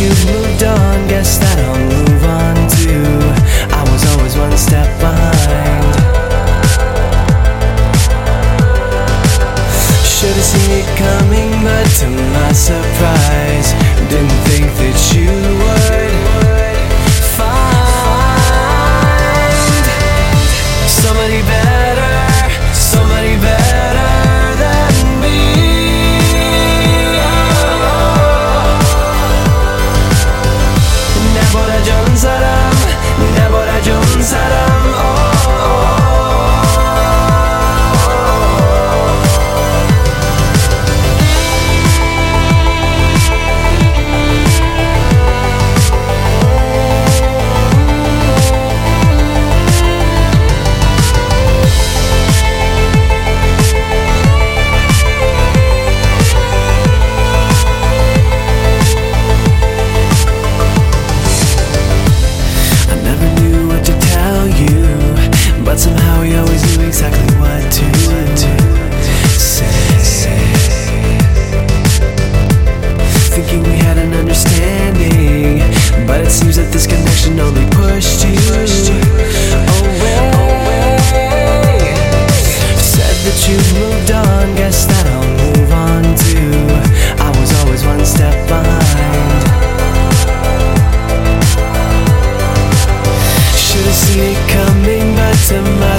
you moved on, to my